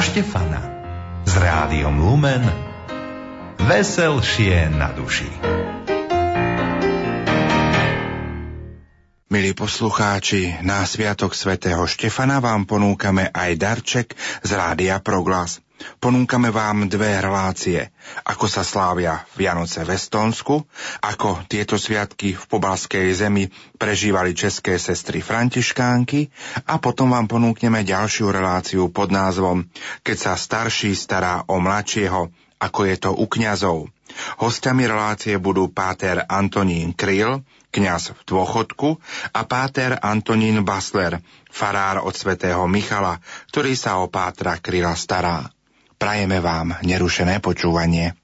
na Štefana s rádiom Lumen Veselšie na duši. Milí poslucháči, na Sviatok svätého Štefana vám ponúkame aj darček z Rádia Proglas. Ponúkame vám dve relácie, ako sa slávia Vianoce v Estónsku, ako tieto sviatky v pobalskej zemi prežívali české sestry františkánky a potom vám ponúkneme ďalšiu reláciu pod názvom Keď sa starší stará o mladšieho, ako je to u kňazov. Hostiami relácie budú páter Antonín Kryl, kňaz v dôchodku, a páter Antonín Basler, farár od svätého Michala, ktorý sa o pátra Kryla stará. Prajeme vám nerušené počúvanie.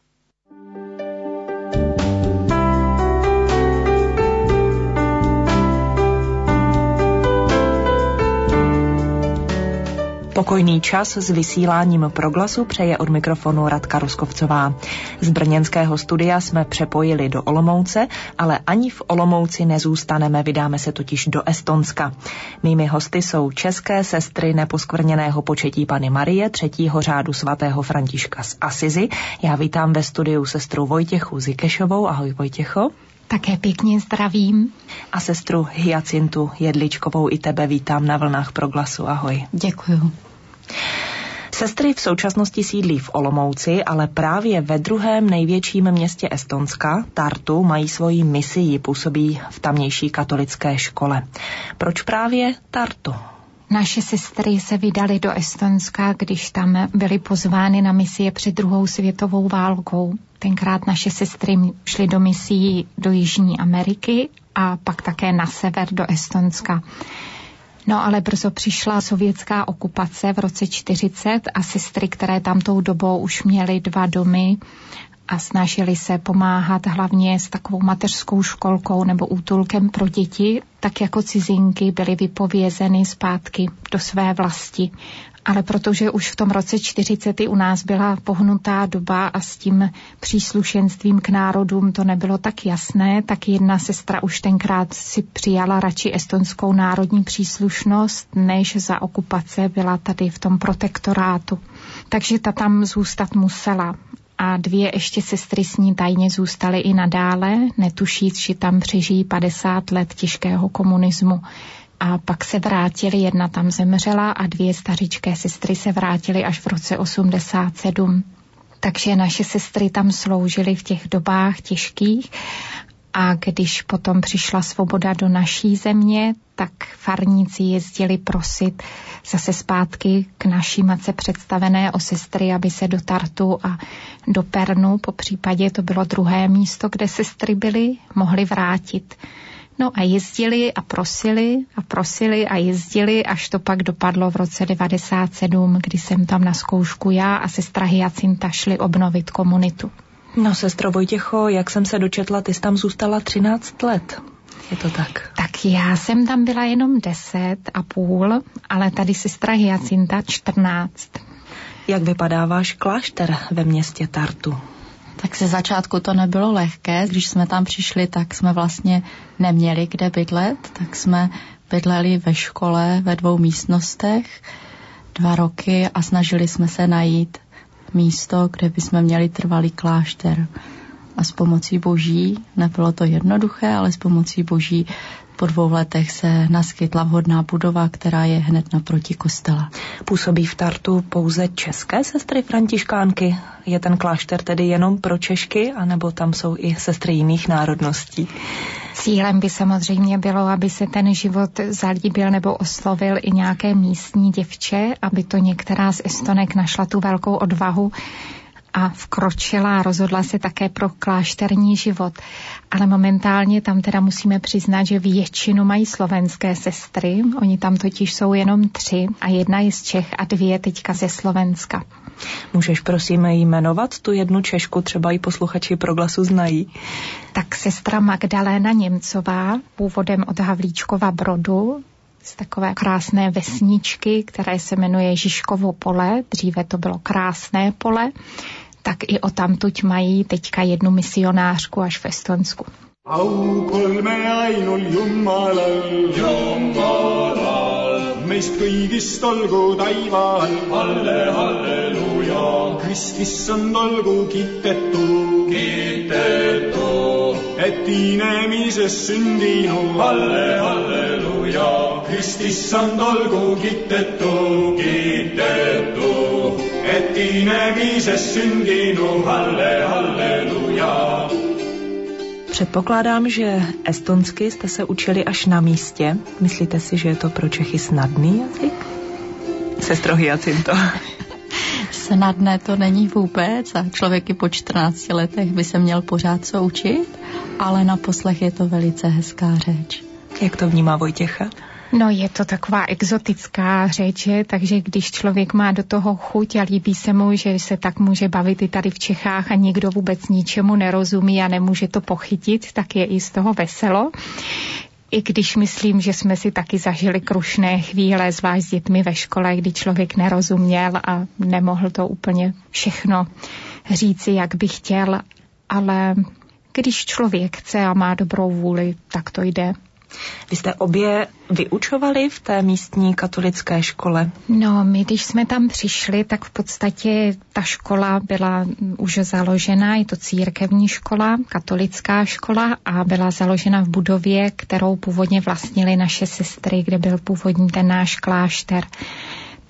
Pokojný čas s vysíláním proglasu přeje od mikrofonu Radka Ruskovcová. Z brněnského studia jsme přepojili do Olomouce, ale ani v Olomouci nezůstaneme, vydáme se totiž do Estonska. Mými hosty jsou české sestry neposkvrněného početí Pany Marie, třetího řádu svatého Františka z Asizi. Já vítám ve studiu sestru Vojtěchu Zikešovou. Ahoj Vojtěcho. Také pěkně zdravím. A sestru Hyacintu Jedličkovou i tebe vítám na vlnách proglasu. Ahoj. Děkuju. Sestry v současnosti sídlí v Olomouci, ale právě ve druhém největším městě Estonska, Tartu, mají svoji misii, působí v tamnější katolické škole. Proč právě Tartu? Naše sestry se vydaly do Estonska, když tam byly pozvány na misie před druhou světovou válkou. Tenkrát naše sestry šly do misí do Jižní Ameriky a pak také na sever do Estonska. No ale brzo přišla sovětská okupace v roce 40 a sestry, které tam tou dobou už měly dva domy a snažili se pomáhat hlavně s takovou mateřskou školkou nebo útulkem pro děti, tak jako cizinky byly vypovězeny zpátky do své vlasti ale protože už v tom roce 40 u nás byla pohnutá doba a s tím příslušenstvím k národům to nebylo tak jasné, tak jedna sestra už tenkrát si přijala radši estonskou národní příslušnost, než za okupace byla tady v tom protektorátu. Takže ta tam zůstat musela a dvě ještě sestry s ní tajně zůstaly i nadále, netušíc, že tam přežijí 50 let těžkého komunismu a pak se vrátili, jedna tam zemřela a dvě stařičké sestry se vrátily až v roce 87. Takže naše sestry tam sloužily v těch dobách těžkých a když potom přišla svoboda do naší země, tak farníci jezdili prosit zase zpátky k naší matce představené o sestry, aby se do Tartu a do Pernu, po případě to bylo druhé místo, kde sestry byly, mohly vrátit. No a jezdili a prosili a prosili a jezdili, až to pak dopadlo v roce 97, kdy jsem tam na zkoušku já a sestra Hyacinta šli obnovit komunitu. No, sestro Vojtěcho, jak jsem se dočetla, ty jsi tam zůstala 13 let. Je to tak? Tak já jsem tam byla jenom 10 a půl, ale tady sestra Hyacinta 14. Jak vypadá váš klášter ve městě Tartu? Tak ze začátku to nebylo lehké. Když jsme tam přišli, tak jsme vlastně neměli kde bydlet, tak jsme bydleli ve škole ve dvou místnostech dva roky a snažili jsme se najít místo, kde bychom měli trvalý klášter. A s pomocí boží, nebylo to jednoduché, ale s pomocí boží po dvou letech se naskytla vhodná budova, která je hned naproti kostela. Působí v Tartu pouze české sestry františkánky? Je ten klášter tedy jenom pro Češky, anebo tam jsou i sestry jiných národností? Cílem by samozřejmě bylo, aby se ten život zalíbil nebo oslovil i nějaké místní děvče, aby to některá z Estonek našla tu velkou odvahu a vkročila a rozhodla se také pro klášterní život. Ale momentálně tam teda musíme přiznat, že většinu mají slovenské sestry. Oni tam totiž jsou jenom tři a jedna je z Čech a dvě teďka ze Slovenska. Můžeš prosím jmenovat tu jednu Češku, třeba i posluchači proglasu znají? Tak sestra Magdaléna Němcová, původem od Havlíčkova Brodu, z takové krásné vesničky, které se jmenuje Žižkovo pole. Dříve to bylo krásné pole tak i o tamtuť mají teďka jednu misionářku až v Estonsku. au kolme ainul Jumalal, Jumalal, meist kõigist olgu taiva all. Halle, halleluuja, Krist issand olgu kiidetud, kiidetud, et inemises sündinu. Halle, halleluuja, Krist issand olgu kiidetud, kiidetud, inemises sündinu. Halle, halleluuja. Předpokládám, že estonsky jste se učili až na místě. Myslíte si, že je to pro Čechy snadný jazyk? Sestro Hyacinto. Snadné to není vůbec a člověk i po 14 letech by se měl pořád co učit, ale na poslech je to velice hezká řeč. Jak to vnímá Vojtěcha? No je to taková exotická řeč, takže když člověk má do toho chuť a líbí se mu, že se tak může bavit i tady v Čechách a nikdo vůbec ničemu nerozumí a nemůže to pochytit, tak je i z toho veselo. I když myslím, že jsme si taky zažili krušné chvíle, zvlášť s dětmi ve škole, kdy člověk nerozuměl a nemohl to úplně všechno říci, jak by chtěl, ale když člověk chce a má dobrou vůli, tak to jde. Vy jste obě vyučovali v té místní katolické škole? No, my když jsme tam přišli, tak v podstatě ta škola byla už založena, je to církevní škola, katolická škola a byla založena v budově, kterou původně vlastnili naše sestry, kde byl původní ten náš klášter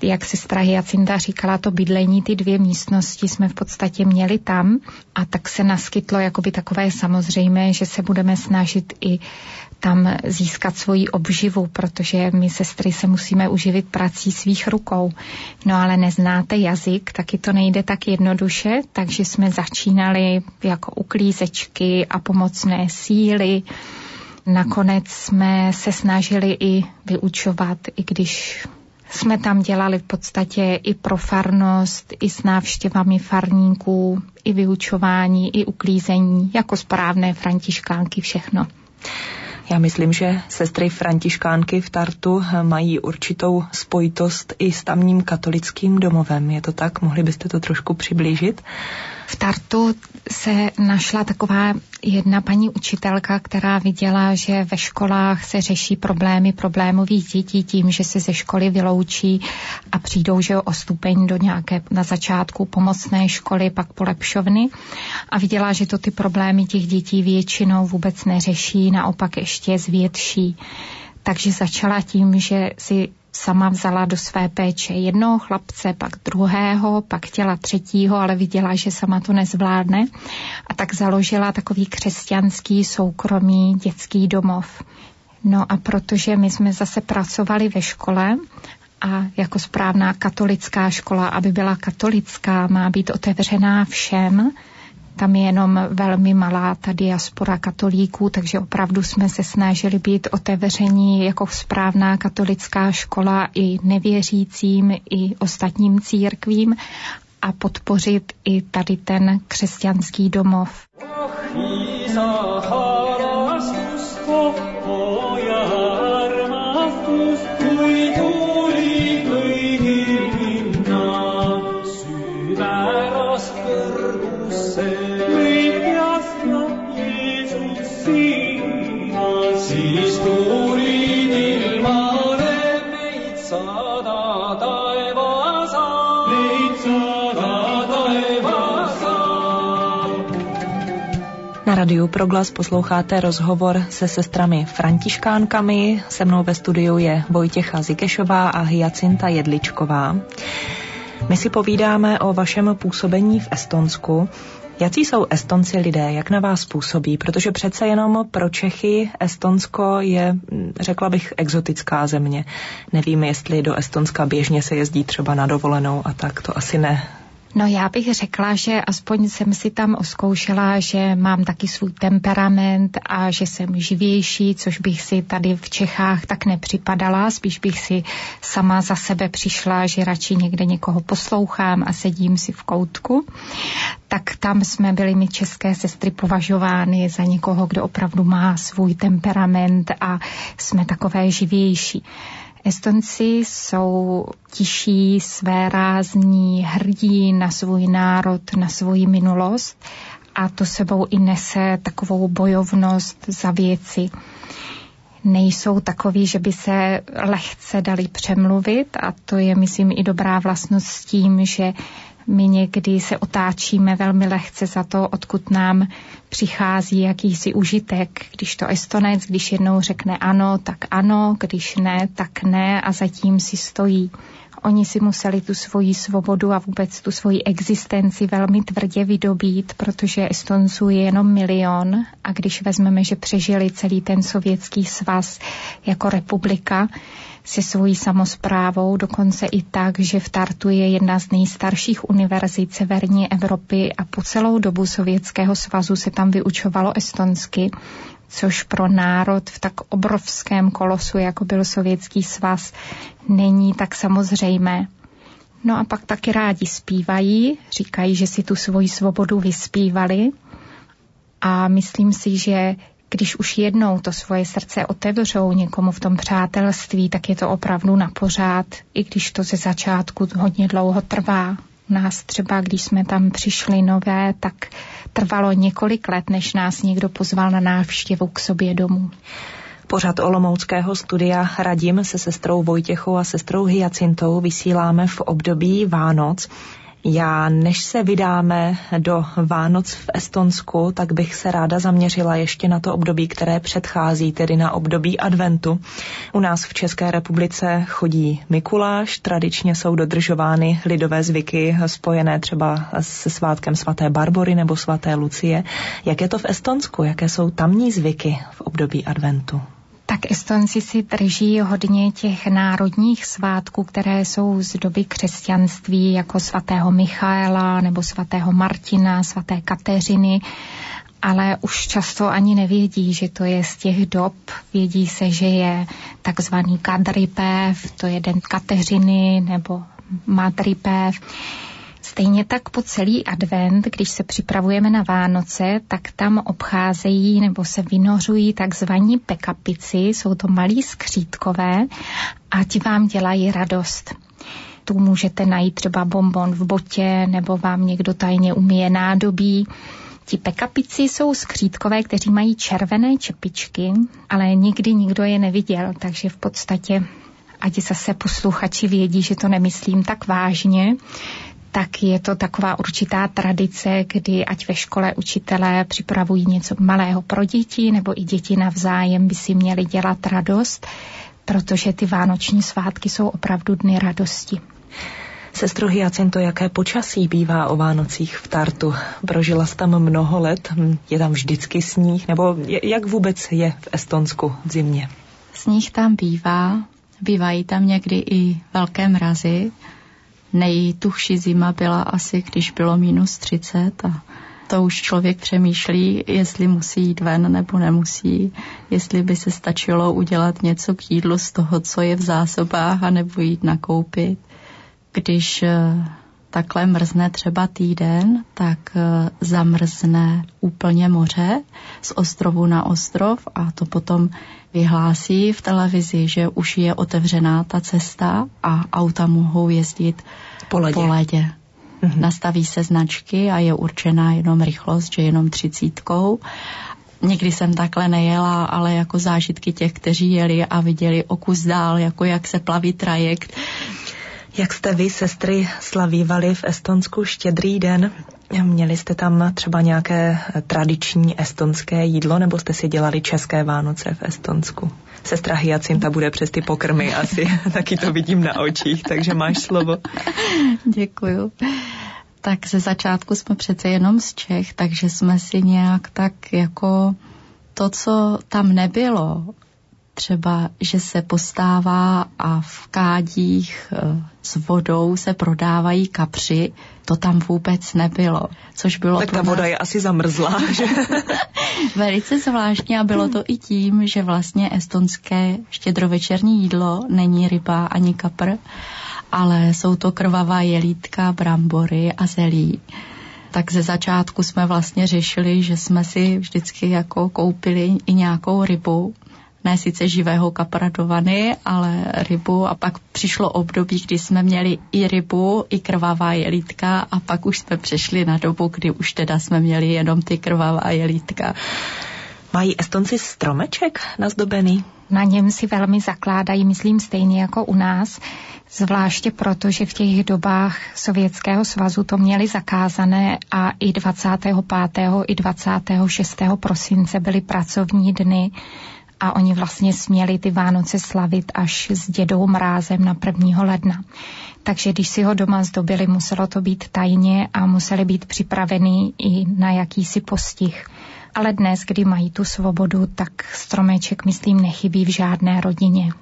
jak sestra Hyacinta říkala, to bydlení, ty dvě místnosti jsme v podstatě měli tam a tak se naskytlo jakoby takové samozřejmé, že se budeme snažit i tam získat svoji obživu, protože my sestry se musíme uživit prací svých rukou. No ale neznáte jazyk, taky to nejde tak jednoduše, takže jsme začínali jako uklízečky a pomocné síly. Nakonec jsme se snažili i vyučovat, i když jsme tam dělali v podstatě i pro farnost, i s návštěvami farníků, i vyučování, i uklízení, jako správné františkánky všechno. Já myslím, že sestry františkánky v Tartu mají určitou spojitost i s tamním katolickým domovem. Je to tak? Mohli byste to trošku přiblížit? V Tartu se našla taková jedna paní učitelka, která viděla, že ve školách se řeší problémy problémových dětí tím, že se ze školy vyloučí a přijdou že o stupeň do nějaké na začátku pomocné školy, pak polepšovny a viděla, že to ty problémy těch dětí většinou vůbec neřeší, naopak ještě zvětší. Takže začala tím, že si sama vzala do své péče jednoho chlapce, pak druhého, pak chtěla třetího, ale viděla, že sama to nezvládne a tak založila takový křesťanský soukromý dětský domov. No a protože my jsme zase pracovali ve škole a jako správná katolická škola, aby byla katolická, má být otevřená všem, tam je jenom velmi malá ta diaspora katolíků, takže opravdu jsme se snažili být otevření jako správná katolická škola i nevěřícím, i ostatním církvím a podpořit i tady ten křesťanský domov. Radiu Proglas posloucháte rozhovor se sestrami Františkánkami. Se mnou ve studiu je Vojtěcha Zikešová a Hyacinta Jedličková. My si povídáme o vašem působení v Estonsku. Jaký jsou Estonci lidé, jak na vás působí? Protože přece jenom pro Čechy Estonsko je, řekla bych, exotická země. Nevím, jestli do Estonska běžně se jezdí třeba na dovolenou a tak, to asi ne. No já bych řekla, že aspoň jsem si tam oskoušela, že mám taky svůj temperament a že jsem živější, což bych si tady v Čechách tak nepřipadala. Spíš bych si sama za sebe přišla, že radši někde někoho poslouchám a sedím si v koutku. Tak tam jsme byli my české sestry považovány za někoho, kdo opravdu má svůj temperament a jsme takové živější. Estonci jsou tiší, své rázní, hrdí na svůj národ, na svoji minulost a to sebou i nese takovou bojovnost za věci. nejsou takový, že by se lehce dali přemluvit a to je, myslím, i dobrá vlastnost s tím, že my někdy se otáčíme velmi lehce za to, odkud nám přichází jakýsi užitek. Když to Estonec, když jednou řekne ano, tak ano, když ne, tak ne a zatím si stojí. Oni si museli tu svoji svobodu a vůbec tu svoji existenci velmi tvrdě vydobít, protože Estonců je jenom milion a když vezmeme, že přežili celý ten sovětský svaz jako republika, se svojí samozprávou, dokonce i tak, že v Tartu je jedna z nejstarších univerzit severní Evropy a po celou dobu Sovětského svazu se tam vyučovalo estonsky, což pro národ v tak obrovském kolosu, jako byl Sovětský svaz, není tak samozřejmé. No a pak taky rádi zpívají, říkají, že si tu svoji svobodu vyspívali a myslím si, že když už jednou to svoje srdce otevřou někomu v tom přátelství, tak je to opravdu na pořád, i když to ze začátku hodně dlouho trvá. Nás třeba, když jsme tam přišli nové, tak trvalo několik let, než nás někdo pozval na návštěvu k sobě domů. Pořad Olomouckého studia Radim se sestrou Vojtěchou a sestrou Hyacintou vysíláme v období Vánoc. Já, než se vydáme do Vánoc v Estonsku, tak bych se ráda zaměřila ještě na to období, které předchází, tedy na období adventu. U nás v České republice chodí Mikuláš, tradičně jsou dodržovány lidové zvyky spojené třeba se svátkem svaté Barbory nebo svaté Lucie. Jak je to v Estonsku? Jaké jsou tamní zvyky v období adventu? Tak Estonci si drží hodně těch národních svátků, které jsou z doby křesťanství, jako svatého Michaela nebo svatého Martina, svaté Kateřiny, ale už často ani nevědí, že to je z těch dob. Vědí se, že je takzvaný kadripev, to je den Kateřiny nebo madripev. Stejně tak po celý advent, když se připravujeme na Vánoce, tak tam obcházejí nebo se vynořují takzvaní pekapici, jsou to malí skřítkové a ti vám dělají radost. Tu můžete najít třeba bonbon v botě nebo vám někdo tajně umíje nádobí. Ti pekapici jsou skřítkové, kteří mají červené čepičky, ale nikdy nikdo je neviděl, takže v podstatě ať zase posluchači vědí, že to nemyslím tak vážně, tak je to taková určitá tradice, kdy ať ve škole učitelé připravují něco malého pro děti, nebo i děti navzájem by si měli dělat radost, protože ty vánoční svátky jsou opravdu dny radosti. Sestro Hyacinto, jaké počasí bývá o Vánocích v Tartu? Prožila jsi tam mnoho let, je tam vždycky sníh, nebo jak vůbec je v Estonsku v zimě? Sníh tam bývá, bývají tam někdy i velké mrazy, nejtuchší zima byla asi, když bylo minus 30 a to už člověk přemýšlí, jestli musí jít ven nebo nemusí, jestli by se stačilo udělat něco k jídlu z toho, co je v zásobách, a nebo jít nakoupit. Když eh, takhle mrzne třeba týden, tak eh, zamrzne úplně moře z ostrovu na ostrov a to potom vyhlásí v televizi, že už je otevřená ta cesta a auta mohou jezdit po ledě. Po ledě. Mm-hmm. Nastaví se značky a je určená jenom rychlost, že jenom třicítkou. Někdy jsem takhle nejela, ale jako zážitky těch, kteří jeli a viděli o kus dál, jako jak se plaví trajekt, jak jste vy, sestry, slavívali v Estonsku štědrý den? Měli jste tam třeba nějaké tradiční estonské jídlo, nebo jste si dělali české Vánoce v Estonsku? Sestra Hyacinta bude přes ty pokrmy asi, taky to vidím na očích, takže máš slovo. Děkuju. Tak ze začátku jsme přece jenom z Čech, takže jsme si nějak tak jako to, co tam nebylo, třeba, že se postává a v kádích eh, s vodou se prodávají kapři, to tam vůbec nebylo. Což bylo tak ta nás... voda je asi zamrzlá, že? Velice zvláštně a bylo to i tím, že vlastně estonské štědrovečerní jídlo není ryba ani kapr, ale jsou to krvavá jelítka, brambory a zelí tak ze začátku jsme vlastně řešili, že jsme si vždycky jako koupili i nějakou rybu, ne sice živého kapra do vany, ale rybu a pak přišlo období, kdy jsme měli i rybu, i krvavá jelítka a pak už jsme přešli na dobu, kdy už teda jsme měli jenom ty krvavá jelítka. Mají Estonci stromeček nazdobený? Na něm si velmi zakládají, myslím, stejně jako u nás, zvláště proto, že v těch dobách Sovětského svazu to měli zakázané a i 25. i 26. prosince byly pracovní dny a oni vlastně směli ty Vánoce slavit až s dědou mrázem na 1. ledna. Takže když si ho doma zdobili, muselo to být tajně a museli být připravený i na jakýsi postih. Ale dnes, kdy mají tu svobodu, tak stromeček, myslím, nechybí v žádné rodině.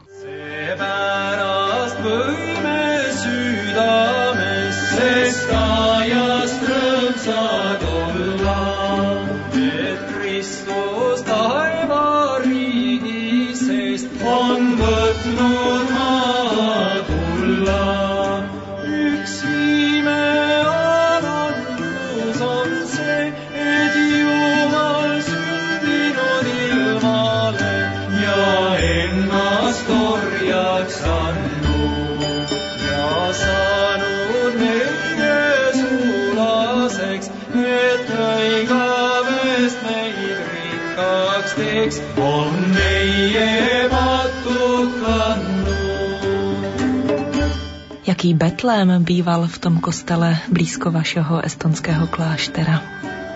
Jaký betlém býval v tom kostele blízko vašeho estonského kláštera?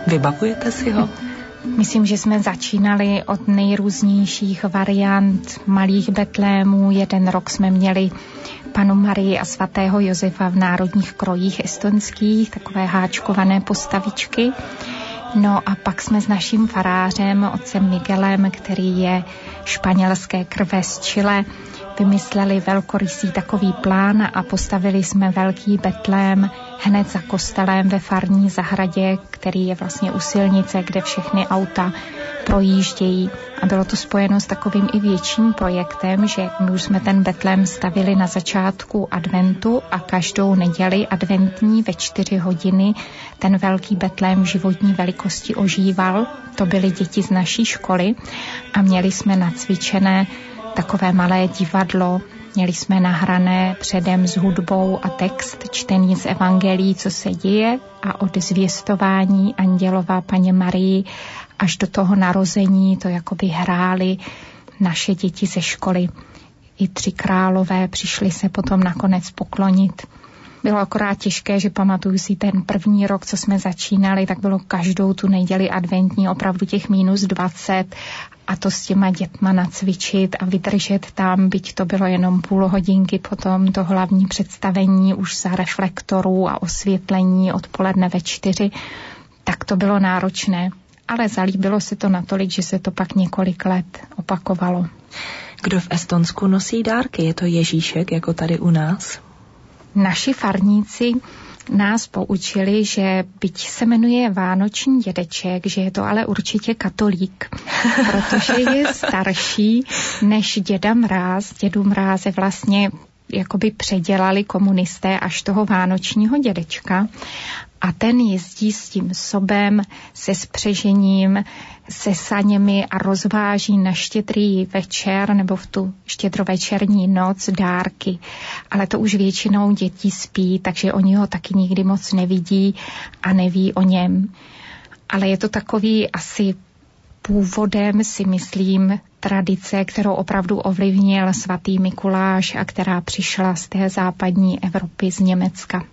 Vybavujete si ho? Myslím, že jsme začínali od nejrůznějších variant malých betlémů. Jeden rok jsme měli panu Marii a svatého Josefa v národních krojích estonských, takové háčkované postavičky. No a pak jsme s naším farářem, otcem Miguelem, který je španělské krve z Chile, vymysleli velkorysý takový plán a postavili jsme velký betlém hned za kostelem ve farní zahradě, který je vlastně u silnice, kde všechny auta projíždějí. A bylo to spojeno s takovým i větším projektem, že my už jsme ten betlém stavili na začátku adventu a každou neděli adventní ve čtyři hodiny ten velký betlém životní velikosti ožíval. To byly děti z naší školy a měli jsme nacvičené takové malé divadlo. Měli jsme nahrané předem s hudbou a text čtený z Evangelií, co se děje a od zvěstování Andělova paně Marii až do toho narození to jakoby hráli naše děti ze školy. I tři králové přišli se potom nakonec poklonit. Bylo akorát těžké, že pamatuju si ten první rok, co jsme začínali, tak bylo každou tu neděli adventní opravdu těch minus 20 a to s těma dětma nacvičit a vydržet tam, byť to bylo jenom půl hodinky potom to hlavní představení už za reflektorů a osvětlení odpoledne ve čtyři, tak to bylo náročné. Ale zalíbilo se to natolik, že se to pak několik let opakovalo. Kdo v Estonsku nosí dárky? Je to Ježíšek, jako tady u nás? Naši farníci nás poučili, že byť se jmenuje Vánoční dědeček, že je to ale určitě katolík, protože je starší než děda Mráz. Dědu Mráze vlastně jakoby předělali komunisté až toho vánočního dědečka a ten jezdí s tím sobem, se spřežením, se saněmi a rozváží na štědrý večer nebo v tu štědrovečerní noc dárky. Ale to už většinou děti spí, takže oni ho taky nikdy moc nevidí a neví o něm. Ale je to takový asi původem, si myslím, tradice, kterou opravdu ovlivnil svatý Mikuláš a která přišla z té západní Evropy, z Německa.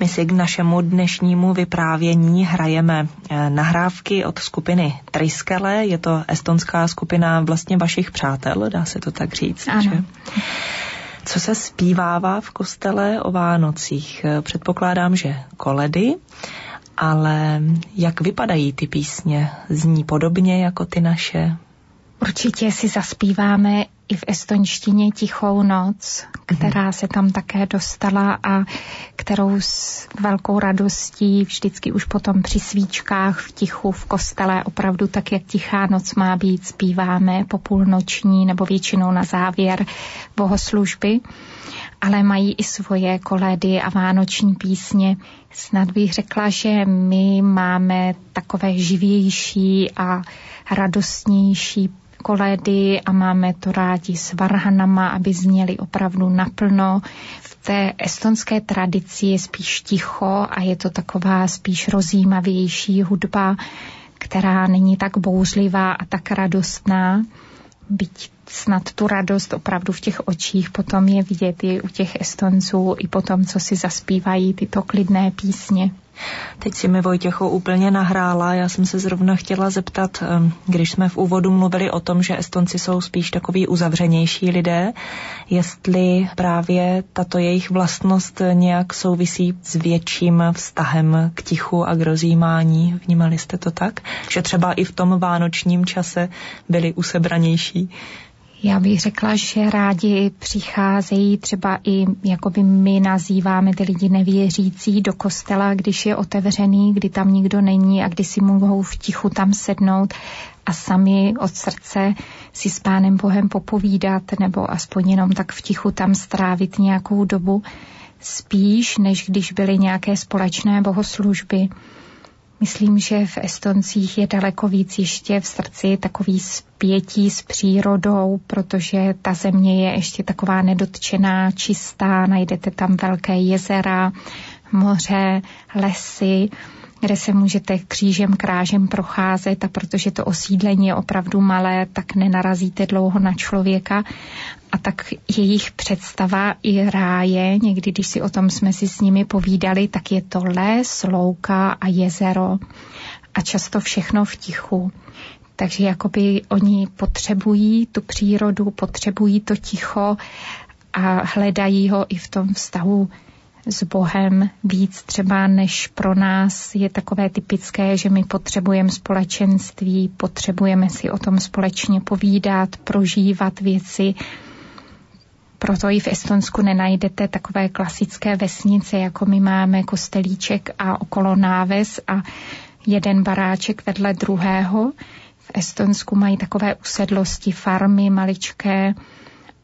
My si k našemu dnešnímu vyprávění hrajeme eh, nahrávky od skupiny Triskele. Je to estonská skupina vlastně vašich přátel, dá se to tak říct. Ano. Že? Co se zpívává v kostele o Vánocích? Eh, předpokládám, že koledy, ale jak vypadají ty písně? Zní podobně jako ty naše? Určitě si zaspíváme i v estonštině Tichou noc, která se tam také dostala a kterou s velkou radostí vždycky už potom při svíčkách v tichu v kostele, opravdu tak, jak Tichá noc má být, zpíváme po půlnoční nebo většinou na závěr bohoslužby ale mají i svoje kolédy a vánoční písně. Snad bych řekla, že my máme takové živější a radostnější kolédy a máme to rádi s varhanama, aby zněli opravdu naplno. V té estonské tradici je spíš ticho a je to taková spíš rozjímavější hudba, která není tak bouřlivá a tak radostná, byť snad tu radost opravdu v těch očích potom je vidět i u těch Estonců, i potom, co si zaspívají tyto klidné písně. Teď si mi Vojtěcho úplně nahrála. Já jsem se zrovna chtěla zeptat, když jsme v úvodu mluvili o tom, že Estonci jsou spíš takový uzavřenější lidé, jestli právě tato jejich vlastnost nějak souvisí s větším vztahem k tichu a k rozjímání. Vnímali jste to tak? Že třeba i v tom vánočním čase byli usebranější? Já bych řekla, že rádi přicházejí třeba i, jako by my nazýváme ty lidi nevěřící, do kostela, když je otevřený, kdy tam nikdo není a kdy si mohou v tichu tam sednout a sami od srdce si s Pánem Bohem popovídat nebo aspoň jenom tak v tichu tam strávit nějakou dobu, spíš než když byly nějaké společné bohoslužby. Myslím, že v Estoncích je daleko víc ještě v srdci takový spětí s přírodou, protože ta země je ještě taková nedotčená, čistá, najdete tam velké jezera, moře, lesy, kde se můžete křížem krážem procházet. A protože to osídlení je opravdu malé, tak nenarazíte dlouho na člověka a tak jejich představa i ráje, někdy když si o tom jsme si s nimi povídali, tak je to les, louka a jezero a často všechno v tichu. Takže jakoby oni potřebují tu přírodu, potřebují to ticho a hledají ho i v tom vztahu s Bohem víc třeba než pro nás je takové typické, že my potřebujeme společenství, potřebujeme si o tom společně povídat, prožívat věci. Proto i v Estonsku nenajdete takové klasické vesnice, jako my máme kostelíček a okolo náves a jeden baráček vedle druhého. V Estonsku mají takové usedlosti, farmy maličké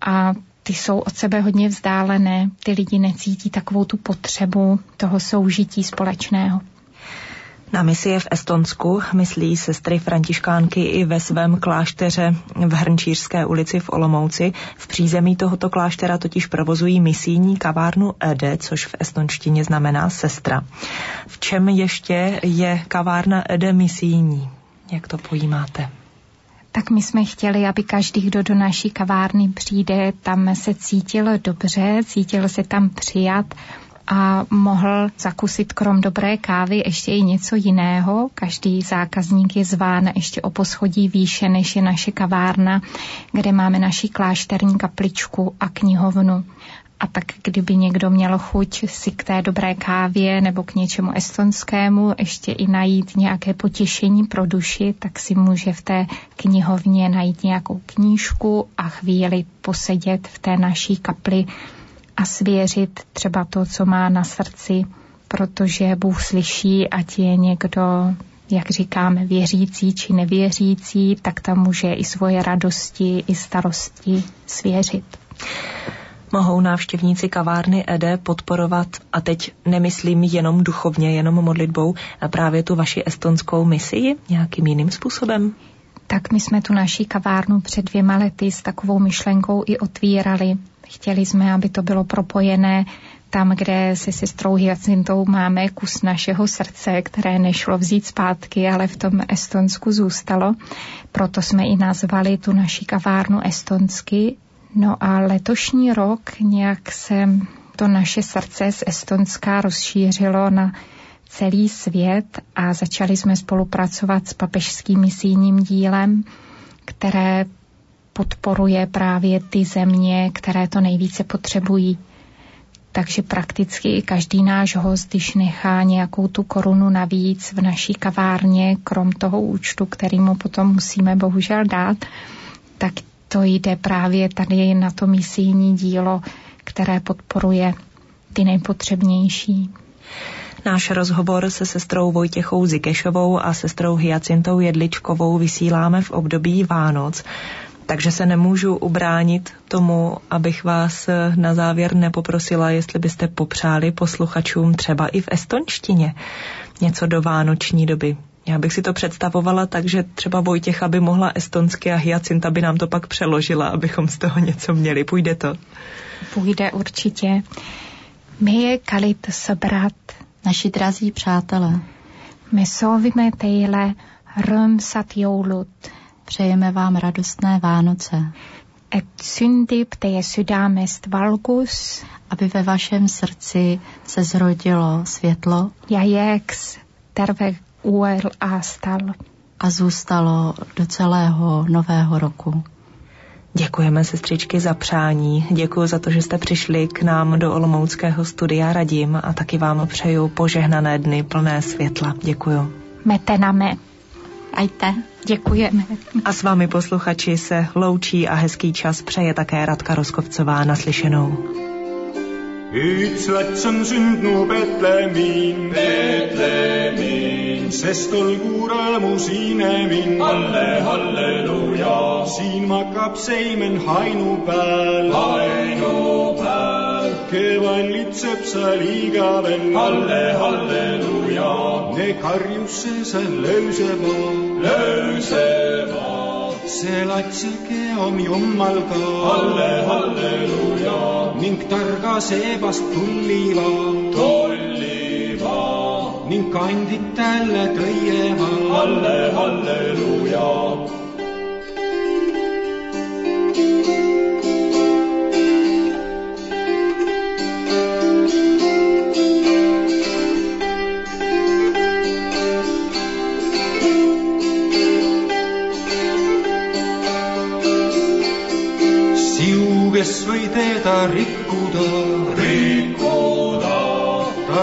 a ty jsou od sebe hodně vzdálené, ty lidi necítí takovou tu potřebu toho soužití společného. Na misie v Estonsku myslí sestry františkánky i ve svém klášteře v Hrnčířské ulici v Olomouci. V přízemí tohoto kláštera totiž provozují misijní kavárnu Ede, což v estonštině znamená sestra. V čem ještě je kavárna Ede misijní? Jak to pojímáte? tak my jsme chtěli, aby každý, kdo do naší kavárny přijde, tam se cítil dobře, cítil se tam přijat a mohl zakusit krom dobré kávy ještě i něco jiného. Každý zákazník je zván ještě o poschodí výše, než je naše kavárna, kde máme naši klášterní kapličku a knihovnu. A tak kdyby někdo měl chuť si k té dobré kávě nebo k něčemu estonskému ještě i najít nějaké potěšení pro duši, tak si může v té knihovně najít nějakou knížku a chvíli posedět v té naší kapli a svěřit třeba to, co má na srdci, protože Bůh slyší, ať je někdo jak říkáme, věřící či nevěřící, tak tam může i svoje radosti, i starosti svěřit mohou návštěvníci kavárny Ede podporovat, a teď nemyslím jenom duchovně, jenom modlitbou, a právě tu vaši estonskou misi nějakým jiným způsobem? Tak my jsme tu naší kavárnu před dvěma lety s takovou myšlenkou i otvírali. Chtěli jsme, aby to bylo propojené tam, kde se sestrou Hyacintou máme kus našeho srdce, které nešlo vzít zpátky, ale v tom Estonsku zůstalo. Proto jsme i nazvali tu naši kavárnu estonsky No a letošní rok nějak se to naše srdce z Estonska rozšířilo na celý svět a začali jsme spolupracovat s papežským misijním dílem, které podporuje právě ty země, které to nejvíce potřebují. Takže prakticky každý náš host, když nechá nějakou tu korunu navíc v naší kavárně, krom toho účtu, který mu potom musíme bohužel dát, tak to jde právě tady na to misijní dílo, které podporuje ty nejpotřebnější. Náš rozhovor se sestrou Vojtěchou Zikešovou a sestrou Hyacintou Jedličkovou vysíláme v období Vánoc, takže se nemůžu ubránit tomu, abych vás na závěr nepoprosila, jestli byste popřáli posluchačům třeba i v estonštině něco do vánoční doby. Já bych si to představovala tak, že třeba Vojtěcha by mohla estonsky a Hyacinta by nám to pak přeložila, abychom z toho něco měli. Půjde to? Půjde určitě. My je kalit sobrat. Naši drazí přátelé. Me soovime teile rõõmsat joulut. Přejeme vám radostné Vánoce. Et syndib teie sydamest valgus. Aby ve vašem srdci se zrodilo světlo. Ja jääks terve uuel aastal. A zůstalo do celého nového roku. Děkujeme sestřičky za přání, děkuji za to, že jste přišli k nám do Olomouckého studia Radím a taky vám přeju požehnané dny plné světla. Děkuji. Metename. Ajte. Děkujeme. A s vámi posluchači se loučí a hezký čas přeje také Radka Roskovcová naslyšenou. lats on sündnu Betlemin, Betlemin, sest olgu rõõmusine mind. Halle, halleluuja, siin makab seimen hainupäev, hainupäev. Kevallitseb sa liiga veel. Halle, halleluuja, ne karjusse sa löösema, löösema. see latsike on jummal ka. Halle, halleluuja, ning targa seebast tulliva, tolliva. ning kandid talle tõiema. Halle, halleluuja, siu,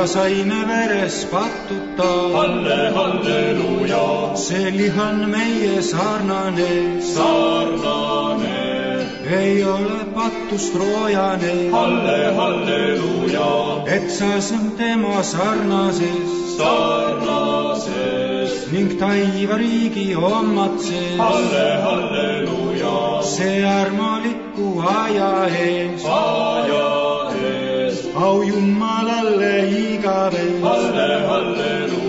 ta saine veres pattuta. Halle, halleluuja, see liha on meie sarnane, sarnane. ei ole patust roojane, Halle, halleluuja, et sa saad tema sarnases sarnases. ning taivariigi omatses. Halle, halleluuja, see armuliku aja ees, aujumalale igavesti. halle, halleluuja.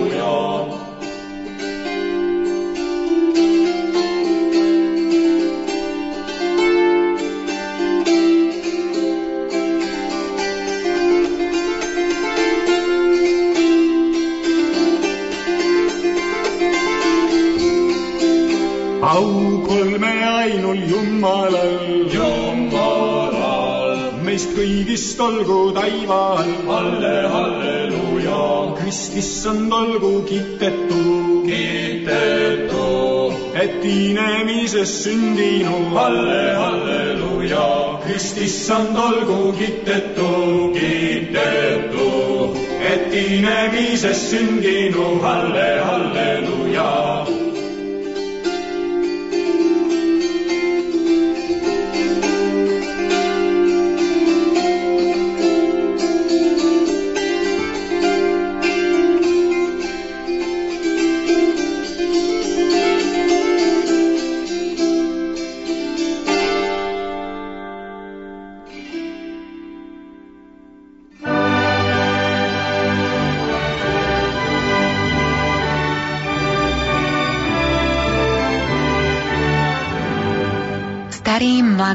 Meist kõigist olgu taival, Halle, halleluuja, Krist issand olgu kiidetud, kiidetud. et inemises sündinu. Halle, halleluuja, Krist issand olgu kiidetud, kiidetud. et inemises sündinu. Halle, halleluuja,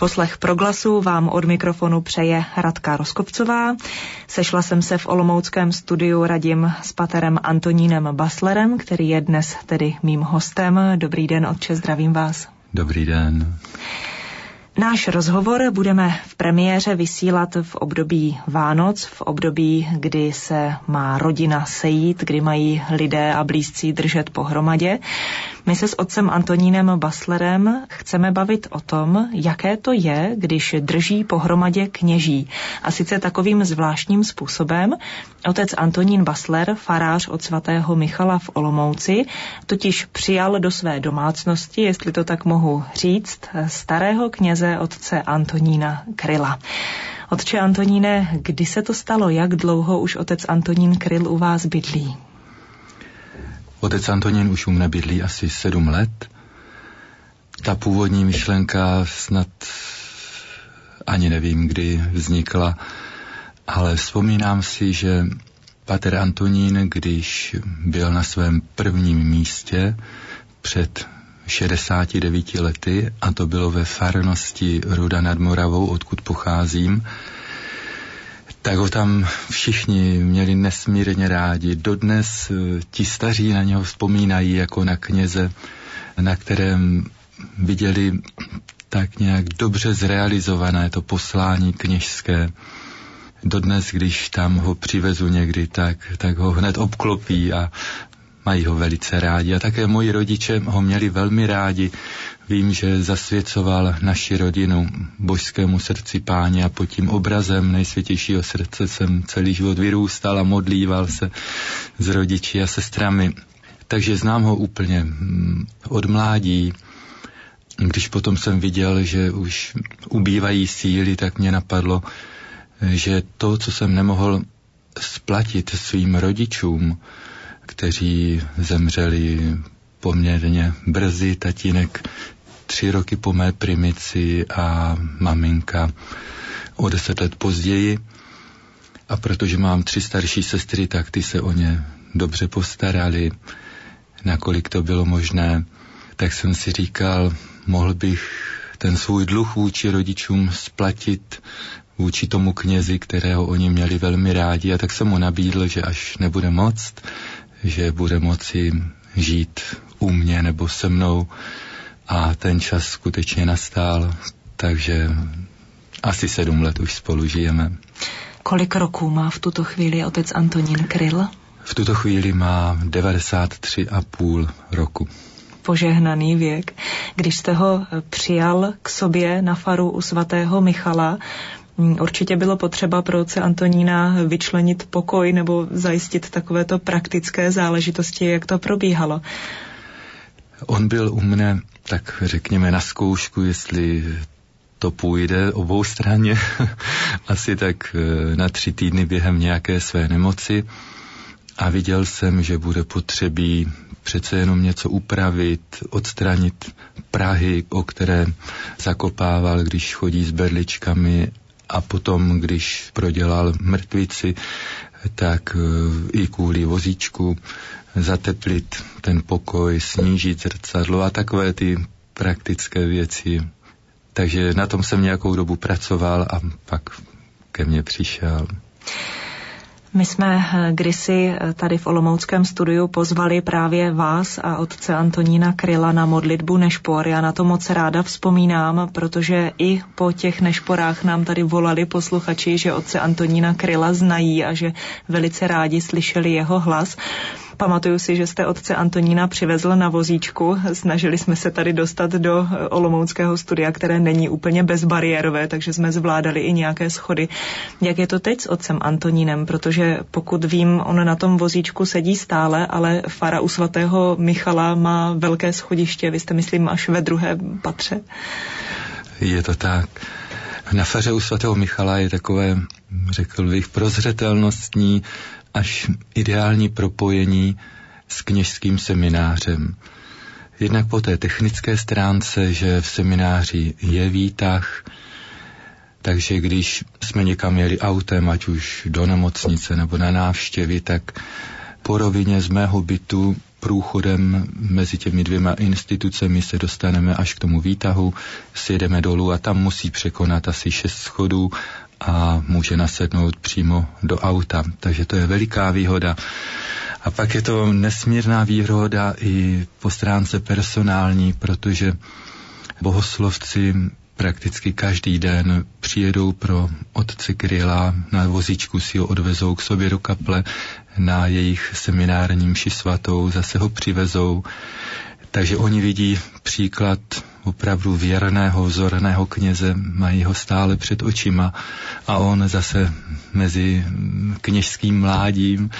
Poslech proglasu vám od mikrofonu přeje Radka Roskopcová. Sešla jsem se v Olomouckém studiu radím s paterem Antonínem Baslerem, který je dnes tedy mým hostem. Dobrý den, otče, zdravím vás. Dobrý den. Náš rozhovor budeme v premiéře vysílat v období Vánoc, v období, kdy se má rodina sejít, kdy mají lidé a blízcí držet pohromadě. My se s otcem Antonínem Baslerem chceme bavit o tom, jaké to je, když drží pohromadě kněží. A sice takovým zvláštním způsobem. Otec Antonín Basler, farář od svatého Michala v Olomouci, totiž přijal do své domácnosti, jestli to tak mohu říct, starého kněze otce Antonína Kryla. Otče Antoníne, kdy se to stalo? Jak dlouho už otec Antonín Kryl u vás bydlí? Otec Antonín už u mne bydlí asi sedm let. Ta původní myšlenka snad ani nevím, kdy vznikla, ale vzpomínám si, že pater Antonín, když byl na svém prvním místě před 69 lety, a to bylo ve farnosti Ruda nad Moravou, odkud pocházím, tak ho tam všichni měli nesmírně rádi. Dodnes eh, ti staří na něho vzpomínají jako na kněze, na kterém viděli tak nějak dobře zrealizované to poslání kněžské. Dodnes, když tam ho přivezu někdy, tak, tak ho hned obklopí a mají ho velice rádi. A také moji rodiče ho měli velmi rádi. Vím, že zasvěcoval naši rodinu božskému srdci páně a pod tím obrazem nejsvětějšího srdce jsem celý život vyrůstal a modlíval se s rodiči a sestrami. Takže znám ho úplně mm, od mládí. Když potom jsem viděl, že už ubývají síly, tak mě napadlo, že to, co jsem nemohl splatit svým rodičům, kteří zemřeli poměrně brzy, tatínek tři roky po mé primici a maminka o deset let později. A protože mám tři starší sestry, tak ty se o ně dobře postarali, nakolik to bylo možné, tak jsem si říkal, mohl bych ten svůj dluh vůči rodičům splatit vůči tomu knězi, kterého oni měli velmi rádi a tak jsem mu nabídl, že až nebude moct, že bude moci žít u mě nebo se mnou a ten čas skutečně nastal, takže asi sedm let už spolu žijeme. Kolik roků má v tuto chvíli otec Antonín Kryl? V tuto chvíli má 93,5 roku. Požehnaný věk. Když jste ho přijal k sobě na faru u svatého Michala, určitě bylo potřeba pro otce Antonína vyčlenit pokoj nebo zajistit takovéto praktické záležitosti, jak to probíhalo. On byl u mne, tak řekněme, na zkoušku, jestli to půjde obou straně, asi tak eh, na tři týdny během nějaké své nemoci a viděl jsem, že bude potřebí přece jenom něco upravit, odstranit Prahy, o které zakopával, když chodí s berličkami a potom, když prodělal mrtvici, tak e, i kvůli vozíčku zateplit ten pokoj, snížit zrcadlo a takové ty praktické věci. Takže na tom jsem nějakou dobu pracoval a pak ke mně přišel. My jsme eh, kdysi eh, tady v Olomouckém studiu pozvali právě vás a otce Antonína Kryla na modlitbu Nešpor. Já na to moc ráda vzpomínám, protože i po těch Nešporách nám tady volali posluchači, že otce Antonína Kryla znají a že velice rádi slyšeli jeho hlas. Pamatuju si, že jste otce Antonína přivezl na vozíčku. Snažili jsme se tady dostat do eh, Olomouckého studia, které není úplně bezbariérové, takže jsme zvládali i nějaké schody. Jak je to teď s otcem Antonínem? Protože pokud vím, on na tom vozíčku sedí stále, ale fara u svatého Michala má velké schodiště. Vy jste, myslím, až ve druhé patře. Je to tak. Na faře u svatého Michala je takové, řekl bych, prozřetelnostní až ideální propojení s kněžským seminářem. Jednak po té technické stránce, že v semináři je výtah, takže když jsme někam jeli autem, ať už do nemocnice nebo na návštěvy, tak po rovině z mého bytu průchodem mezi těmi dvěma institucemi se dostaneme až k tomu výtahu, sjedeme dolů a tam musí překonat asi šest schodů a může nasednout přímo do auta. Takže to je veliká výhoda. A pak je to nesmírná výhoda i po stránce personální, protože bohoslovci prakticky každý den přijedou pro otce Kryla, na vozíčku si ho odvezou k sobě do kaple, na jejich seminárním ši svatou, zase ho přivezou. Takže oni vidí příklad opravdu věrného, vzorného kněze, mají ho stále před očima a on zase mezi kněžským mládím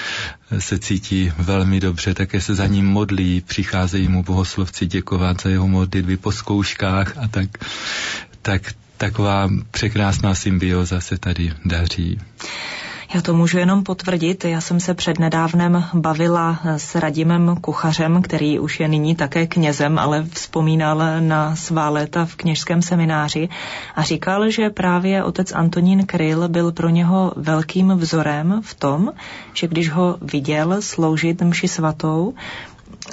se cítí velmi dobře, také se za ním modlí, přicházejí mu bohoslovci děkovat za jeho modlitby po zkouškách a tak, tak taková překrásná symbioza se tady daří. Já to můžu jenom potvrdit. Já jsem se přednedávnem bavila s Radimem Kuchařem, který už je nyní také knězem, ale vzpomínal na svá léta v kněžském semináři a říkal, že právě otec Antonín Kryl byl pro něho velkým vzorem v tom, že když ho viděl sloužit mši svatou,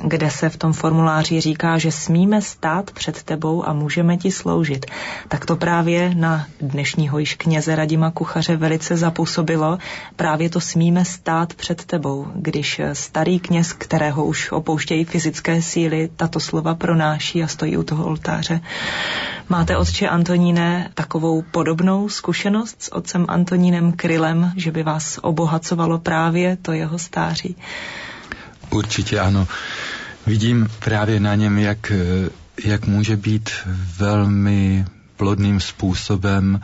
kde se v tom formuláři říká, že smíme stát před tebou a můžeme ti sloužit. Tak to právě na dnešního již kněze Radima Kuchaře velice zapůsobilo. Právě to smíme stát před tebou, když starý kněz, kterého už opouštějí fyzické síly, tato slova pronáší a stojí u toho oltáře. Máte, otče Antoníne, takovou podobnou zkušenost s otcem Antonínem Krylem, že by vás obohacovalo právě to jeho stáří? Určitě ano. Vidím právě na něm, jak, jak může být velmi plodným způsobem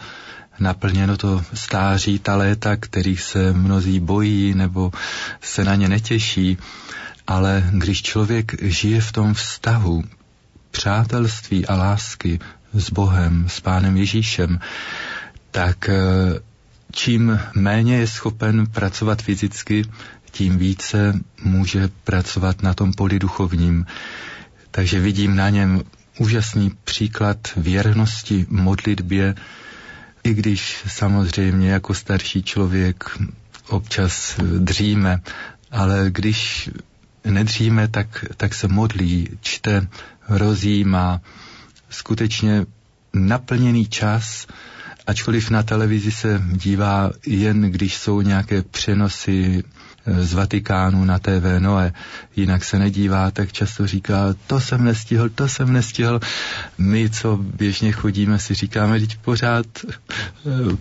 naplněno to stáří, ta léta, kterých se mnozí bojí nebo se na ně netěší. Ale když člověk žije v tom vztahu přátelství a lásky s Bohem, s Pánem Ježíšem, tak eh, čím méně je schopen pracovat fyzicky, tím více může pracovat na tom poli duchovním. Takže vidím na něm úžasný příklad věrnosti modlitbě, i když samozřejmě jako starší člověk občas dříme, ale když nedříme, tak, tak se modlí, čte, rozjímá, skutečně naplněný čas, ačkoliv na televizi se dívá jen, když jsou nějaké přenosy z Vatikánu na TV Noe, jinak se nedívá, tak často říká, to jsem nestihl, to jsem nestihl. My, co běžně chodíme, si říkáme, teď pořád,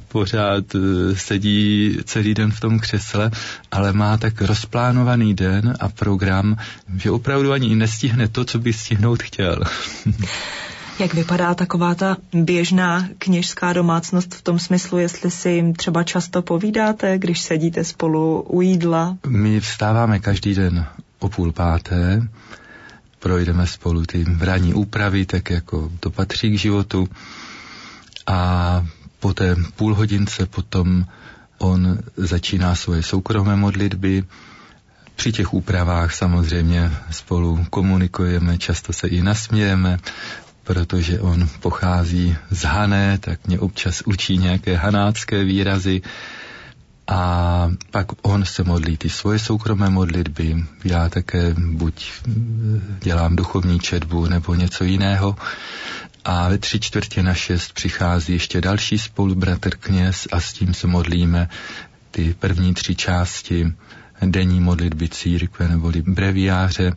pořád eh, sedí celý den v tom křesle, ale má tak rozplánovaný den a program, že opravdu ani nestihne to, co by stihnout chtěl. Jak vypadá taková ta běžná kněžská domácnost v tom smyslu, jestli si jim třeba často povídáte, když sedíte spolu u jídla? My vstáváme každý den o půl páté, projdeme spolu ty ranní úpravy, tak jako to patří k životu. A po té půl hodince potom on začíná svoje soukromé modlitby, při těch úpravách samozřejmě spolu komunikujeme, často se i nasmějeme, protože on pochází z Hané, tak mě občas učí nějaké hanácké výrazy. A pak on se modlí ty svoje soukromé modlitby, já také buď dělám duchovní četbu nebo něco jiného. A ve tři čtvrtě na šest přichází ještě další spolubratr kněz a s tím se modlíme ty první tři části denní modlitby církve neboli breviáře.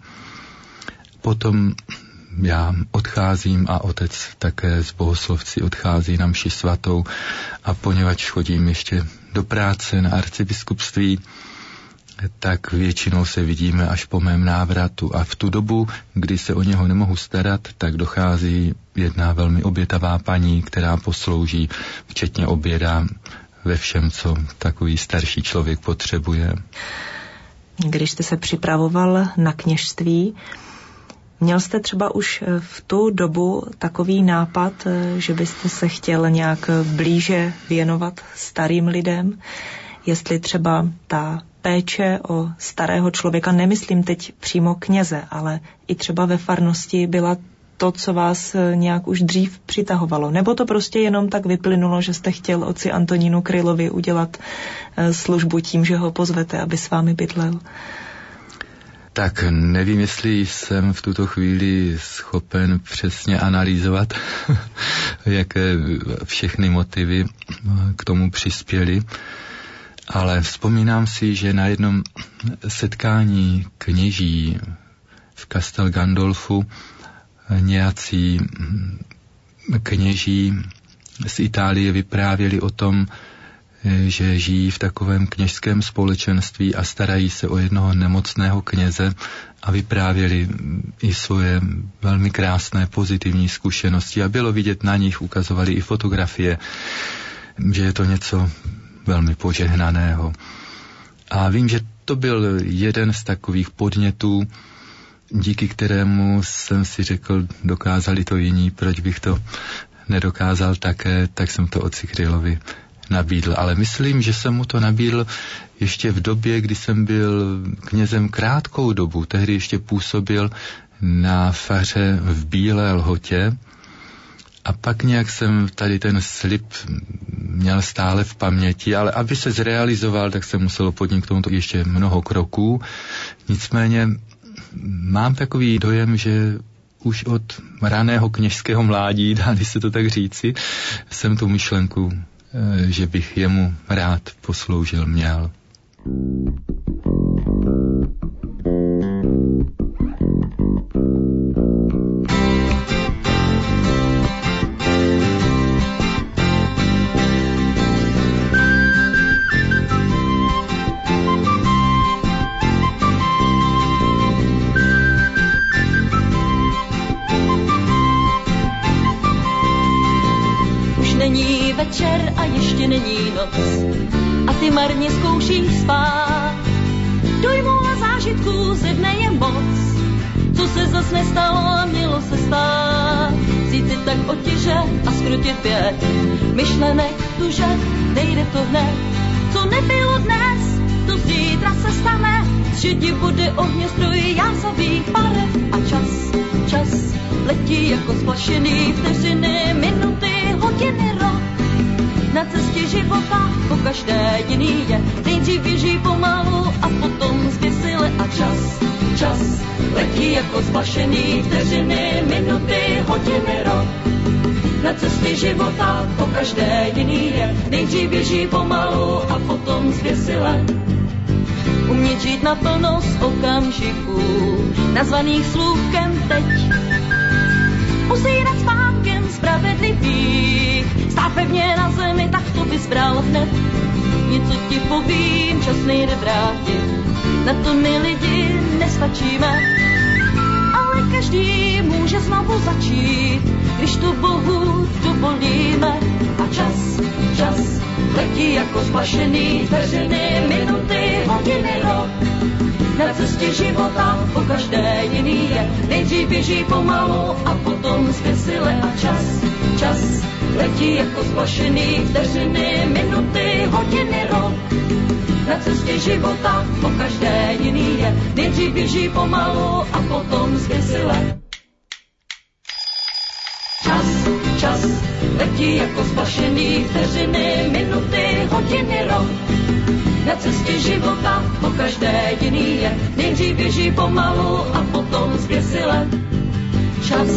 Potom já odcházím a otec také z bohoslovci odchází na mši svatou a poněvadž chodím ještě do práce na arcibiskupství, tak většinou se vidíme až po mém návratu a v tu dobu, kdy se o něho nemohu starat, tak dochází jedna velmi obětavá paní, která poslouží včetně oběda ve všem, co takový starší člověk potřebuje. Když jste se připravoval na kněžství, Měl jste třeba už eh, v tu dobu takový nápad, eh, že byste se chtěl nějak blíže věnovat starým lidem? Jestli třeba ta péče o starého člověka, nemyslím teď přímo kněze, ale i třeba ve farnosti byla to, co vás eh, nějak už dřív přitahovalo? Nebo to prostě jenom tak vyplynulo, že jste chtěl oci Antonínu Krylovi udělat službu tím, že ho pozvete, aby s vámi bydlel? Tak nevím, jestli jsem v tuto chvíli schopen přesně analyzovat, jaké všechny motivy k tomu přispěly, ale vzpomínám si, že na jednom setkání kněží v Castel Gandolfu nějací kněží z Itálie vyprávěli o tom, eh, že žijí v takovém kněžském společenství a starají se o jednoho nemocného kněze a vyprávěli i svoje velmi krásné pozitivní zkušenosti a bylo vidět na nich, ukazovali i fotografie, že je to něco velmi požehnaného. A vím, že to byl jeden z takových podnětů, díky kterému jsem si řekl, dokázali to jiní, proč bych to nedokázal také, tak jsem to Krylovi nabídl. Ale myslím, že jsem mu to nabídl ještě v době, kdy jsem byl knězem krátkou dobu. Tehdy ještě působil na faře v Bílé lhotě a pak nějak jsem tady ten slib měl stále v paměti, ale aby se zrealizoval, tak jsem musel podniknout ještě mnoho kroků. Nicméně mám takový dojem, že už od raného kněžského mládí, dá se to tak říci, jsem tu myšlenku, že bych jemu rád posloužil měl. Ty marně zkoušíš spát. Dojmu a zážitků ze dne je moc, co se zas nestalo a mělo se stát. Si tak otěže a skrutit pět, myšlenek tuže, nejde to hned. Co nebylo dnes, to zítra se stane, že ti bude ohně stroj jásavých barev a čas, čas letí jako splašený vteřiny, minuty, hodiny, rok na cestě života po každé jiný je. Nejdřív běží pomalu a potom zběsile a čas, čas letí jako zplašený vteřiny, minuty, hodiny, rok. Na cestě života po každé jiný je. Nejdřív běží pomalu a potom zběsile. Umět žít naplno z okamžiků, nazvaných slůvkem teď. Usírat spánkem spravedlivých, stát pevně na zemi, tak to bys bral hned. Něco ti povím, čas nejde vrátit, na to my lidi nestačíme. Ale každý může znovu začít, když to Bohu dovolíme. A čas, čas letí jako splašený vteřiny, minuty, hodiny, rok. Na cestě života po každé jiný je, nejdřív běží pomalu a potom zběsile a čas, čas letí jako splašený vteřiny, minuty, hodiny, rok. Na cestě života po každé jiný je, nejdřív běží pomalu a potom zběsile. Letí jako splašený vteřiny, minuty, hodiny, rok. Na cestě života po každé jiný je, nejdřív běží pomalu a potom zběsile. Čas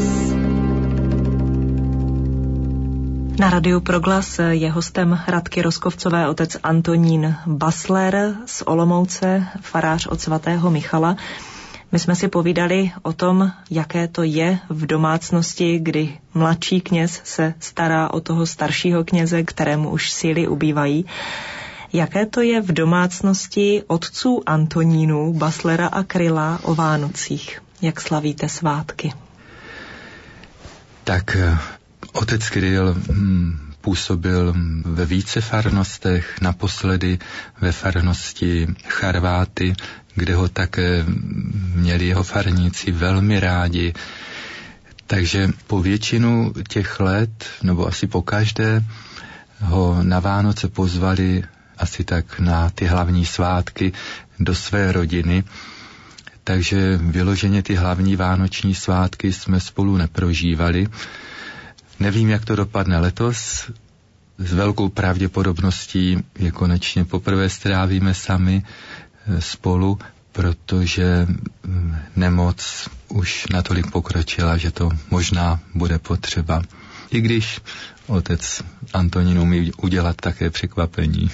Na Radiu Proglas je hostem Radky Roskovcové otec Antonín Basler z Olomouce, farář od svatého Michala. My jsme si povídali o tom, jaké to je v domácnosti, kdy mladší kněz se stará o toho staršího kněze, kterému už síly ubývají. Jaké to je v domácnosti otců Antonínu, Baslera a Kryla o Vánocích? Jak slavíte svátky? Tak Otec Kryl hm, působil ve více farnostech, naposledy ve farnosti Charváty, kde ho také měli jeho farníci velmi rádi. Takže po většinu těch let, nebo asi po každé, ho na Vánoce pozvali asi tak na ty hlavní svátky do své rodiny. Takže vyloženě ty hlavní vánoční svátky jsme spolu neprožívali, Nevím, jak to dopadne letos. S velkou pravděpodobností je konečně poprvé strávíme sami eh, spolu, protože mm, nemoc už natolik pokročila, že to možná bude potřeba. I když otec Antonín umí udělat také překvapení.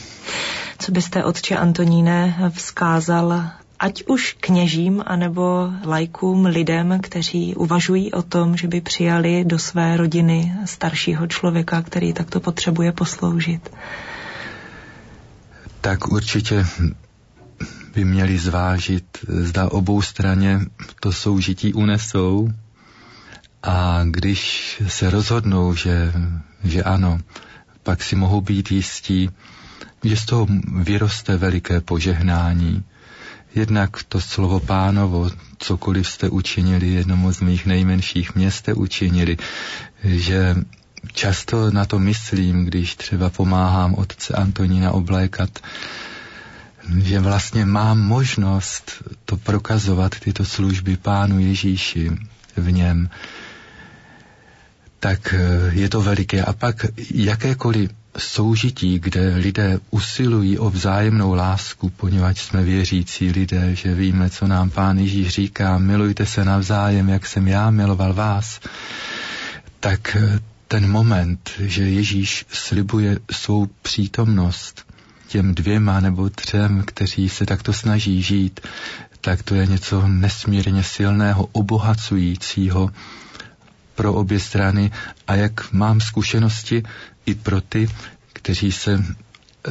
Co byste, otče Antoníne, vzkázal ať už kněžím anebo lajkům, lidem, kteří uvažují o tom, že by přijali do své rodiny staršího člověka, který takto potřebuje posloužit? Tak určitě by měli zvážit, zda obou straně to soužití unesou a když se rozhodnou, že, že ano, pak si mohou být jistí, že z toho vyroste veliké požehnání. Jednak to slovo pánovo, cokoliv jste učinili jednomu z mých nejmenších měst jste učinili, že často na to myslím, když třeba pomáhám otce Antonína oblékat, že vlastně mám možnost to prokazovat, tyto služby Pánu Ježíši v něm, tak eh, je to veliké. A pak jakékoliv soužití, kde lidé usilují o vzájemnou lásku, poněvadž jsme věřící lidé, že víme, co nám Pán Ježíš říká, milujte se navzájem, jak jsem já miloval vás, tak eh, ten moment, že Ježíš slibuje svou přítomnost těm dvěma nebo třem, kteří se takto snaží žít, tak to je něco nesmírně silného, obohacujícího pro obě strany a jak mám zkušenosti i pro ty, kteří se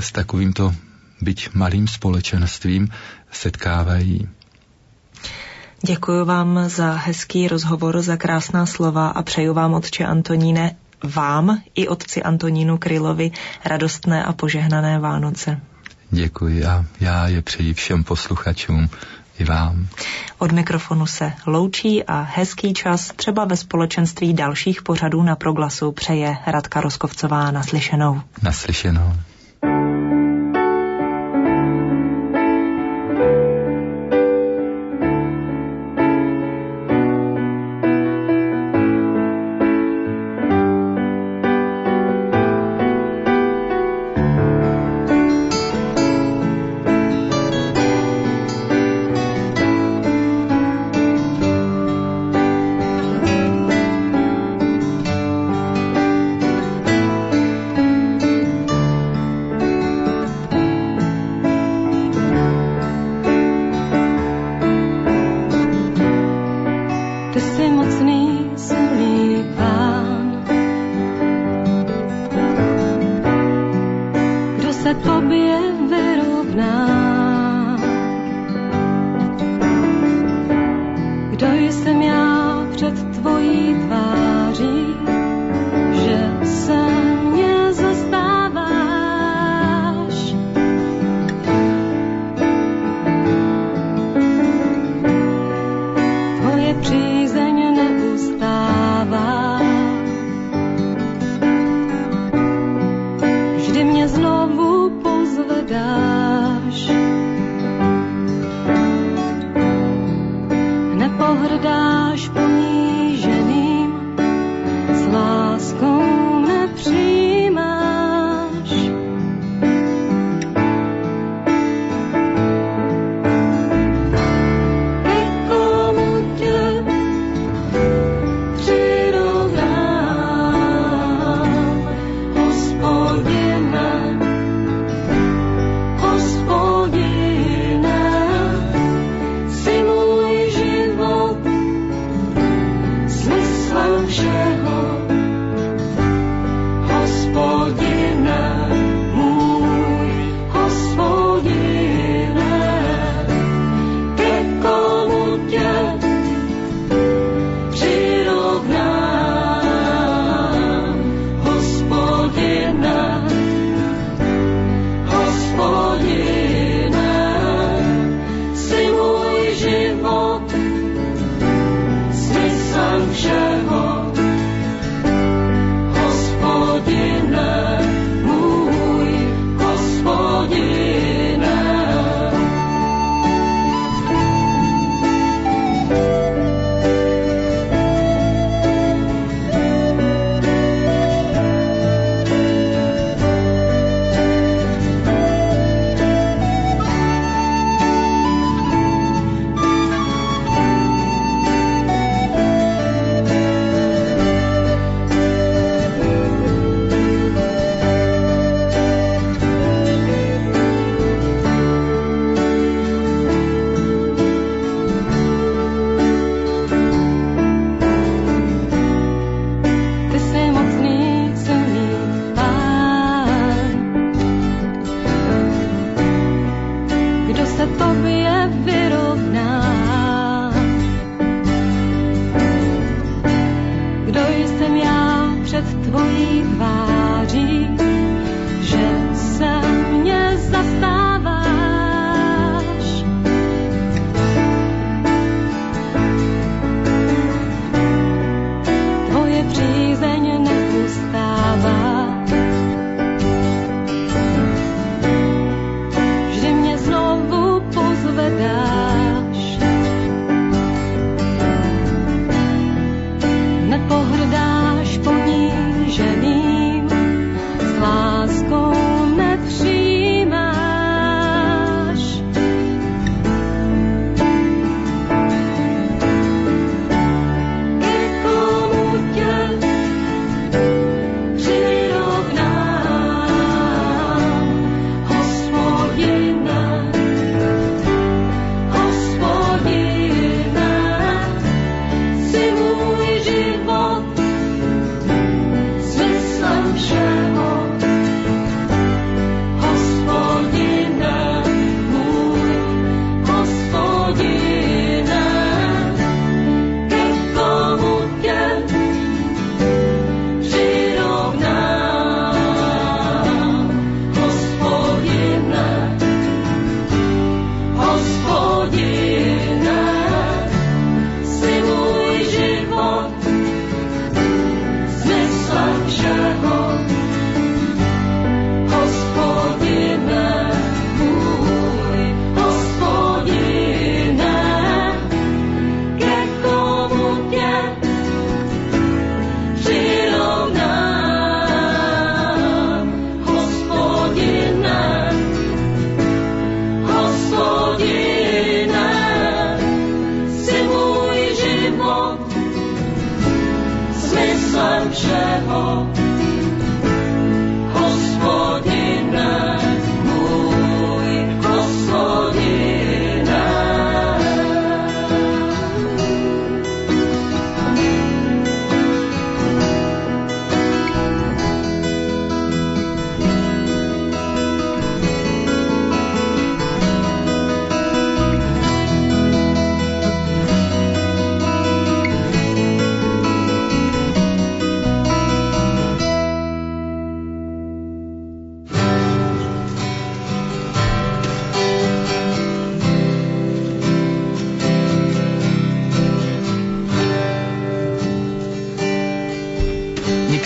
s takovýmto byť malým společenstvím setkávají. Děkuji vám za hezký rozhovor, za krásná slova a přeju vám, otče Antoníne, vám i otci Antonínu Krylovi radostné a požehnané Vánoce. Děkuji a já je přeji všem posluchačům i vám. Od mikrofonu se loučí a hezký čas třeba ve společenství dalších pořadů na proglasu přeje Radka Roskovcová naslyšenou. Naslyšenou.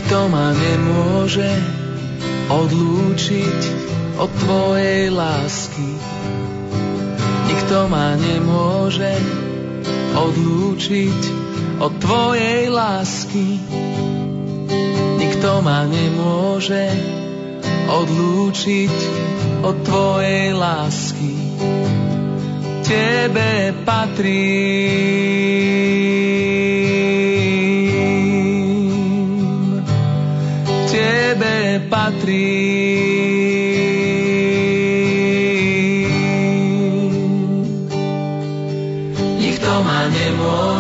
Nikto ma nemôže odlúčiť od tvojej lásky. Nikto ma nemôže odlúčiť od tvojej lásky. Nikto ma nemôže odlúčiť od tvojej lásky. Tebe patrím.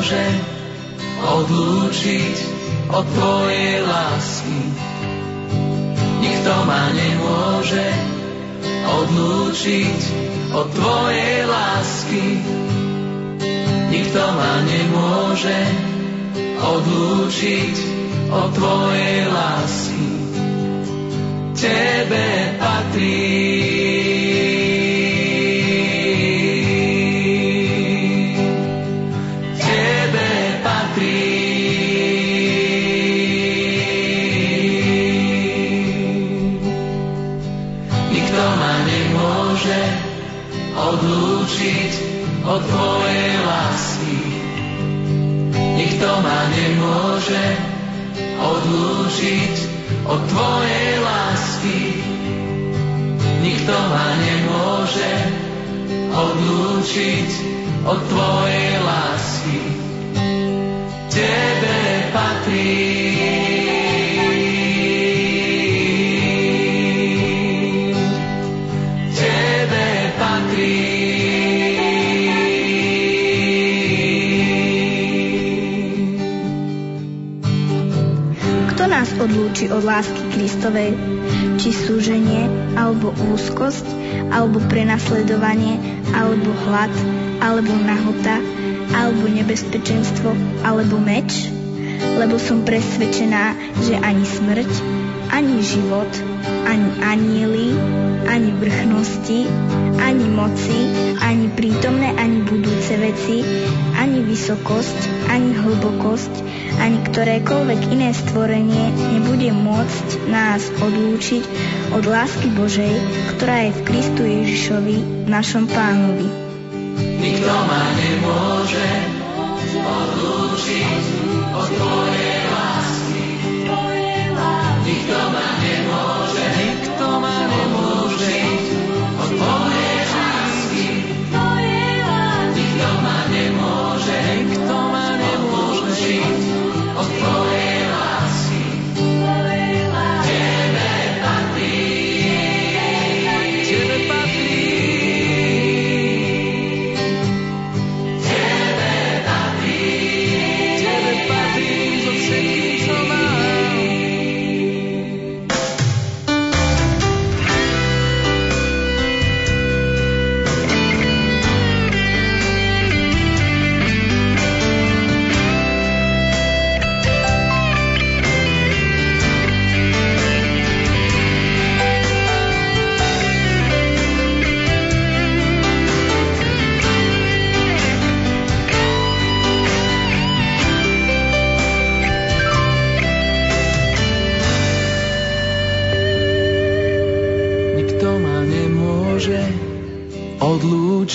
Nemôže odlúčiť od tvojej lásky. Nikto ma nemôže odlúčiť od tvojej lásky. Nikto ma nemôže odlúčiť od tvojej lásky. Tebe patrí. Nikto ma nemôže odlúčiť od tvojej lásky. Nikto ma nemôže odlúčiť od tvojej lásky. Tebe patrí. Odlúči od lásky Kristovej? Či súženie, alebo úzkosť, alebo prenasledovanie, alebo hlad, alebo nahota, alebo nebezpečenstvo, alebo meč? lebo som presvedčená, že ani smrť, ani život, ani anieli, ani vrchnosti, ani moci, ani prítomné, ani budúce veci, ani vysokosť, ani hlbokosť, ani ktorékoľvek iné stvorenie nebude môcť nás odlúčiť od lásky Božej, ktorá je v Kristu Ježišovi, našom pánovi. Nikto ma nemôže odlúčiť od Tvojej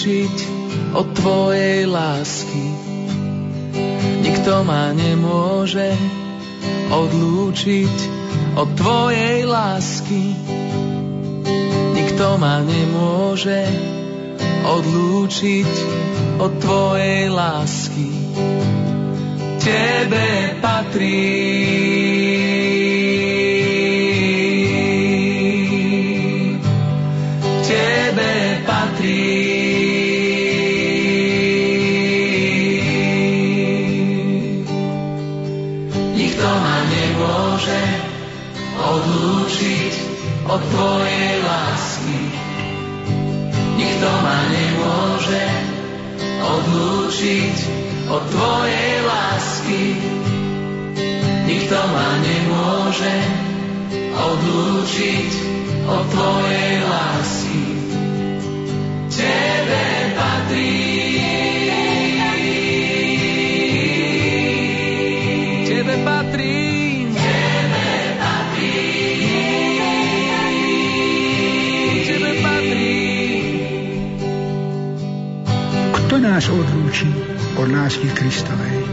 odlúčiť od Tvojej lásky. Nikto ma nemôže odlúčiť od Tvojej lásky. Nikto ma nemôže odlúčiť od Tvojej lásky. Tebe patrí. Tvojej lásky. Nikto ma nemôže odlúčiť od Tvojej lásky. Nikto ma nemôže odlúčiť od Tvojej lásky. Tebe patrí. Nás odlúči od lásky Kristovej?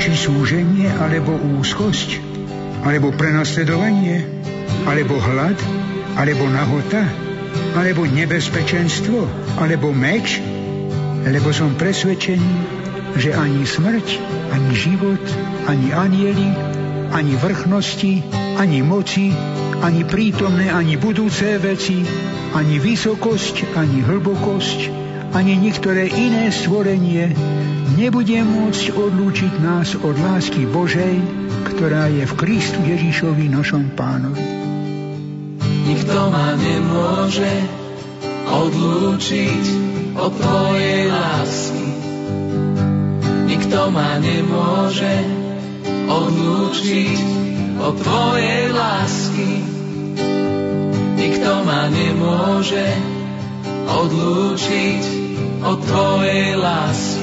Či súženie, alebo úzkosť, alebo prenasledovanie, alebo hlad, alebo nahota, alebo nebezpečenstvo, alebo meč? Lebo som presvedčený, že ani smrť, ani život, ani anieli, ani vrchnosti, ani moci, ani prítomné, ani budúce veci, ani vysokosť, ani hlbokosť, ani niektoré iné stvorenie nebude môcť odlúčiť nás od lásky Božej, ktorá je v Kristu Ježišovi našom pánovi. Nikto ma nemôže odlúčiť od Tvojej lásky. Nikto ma nemôže odlúčiť od Tvojej lásky. Nikto ma nemôže odlúčiť od Tvojej lásky.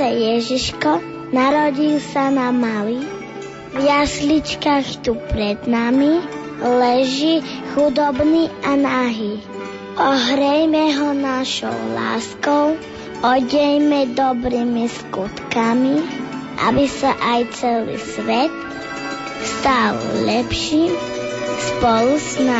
Vianoce Ježiško narodil sa na malý, v jasličkách tu pred nami, leží chudobný a nahý. Ohrejme ho našou láskou, odejme dobrými skutkami, aby sa aj celý svet stal lepším spolu s nami.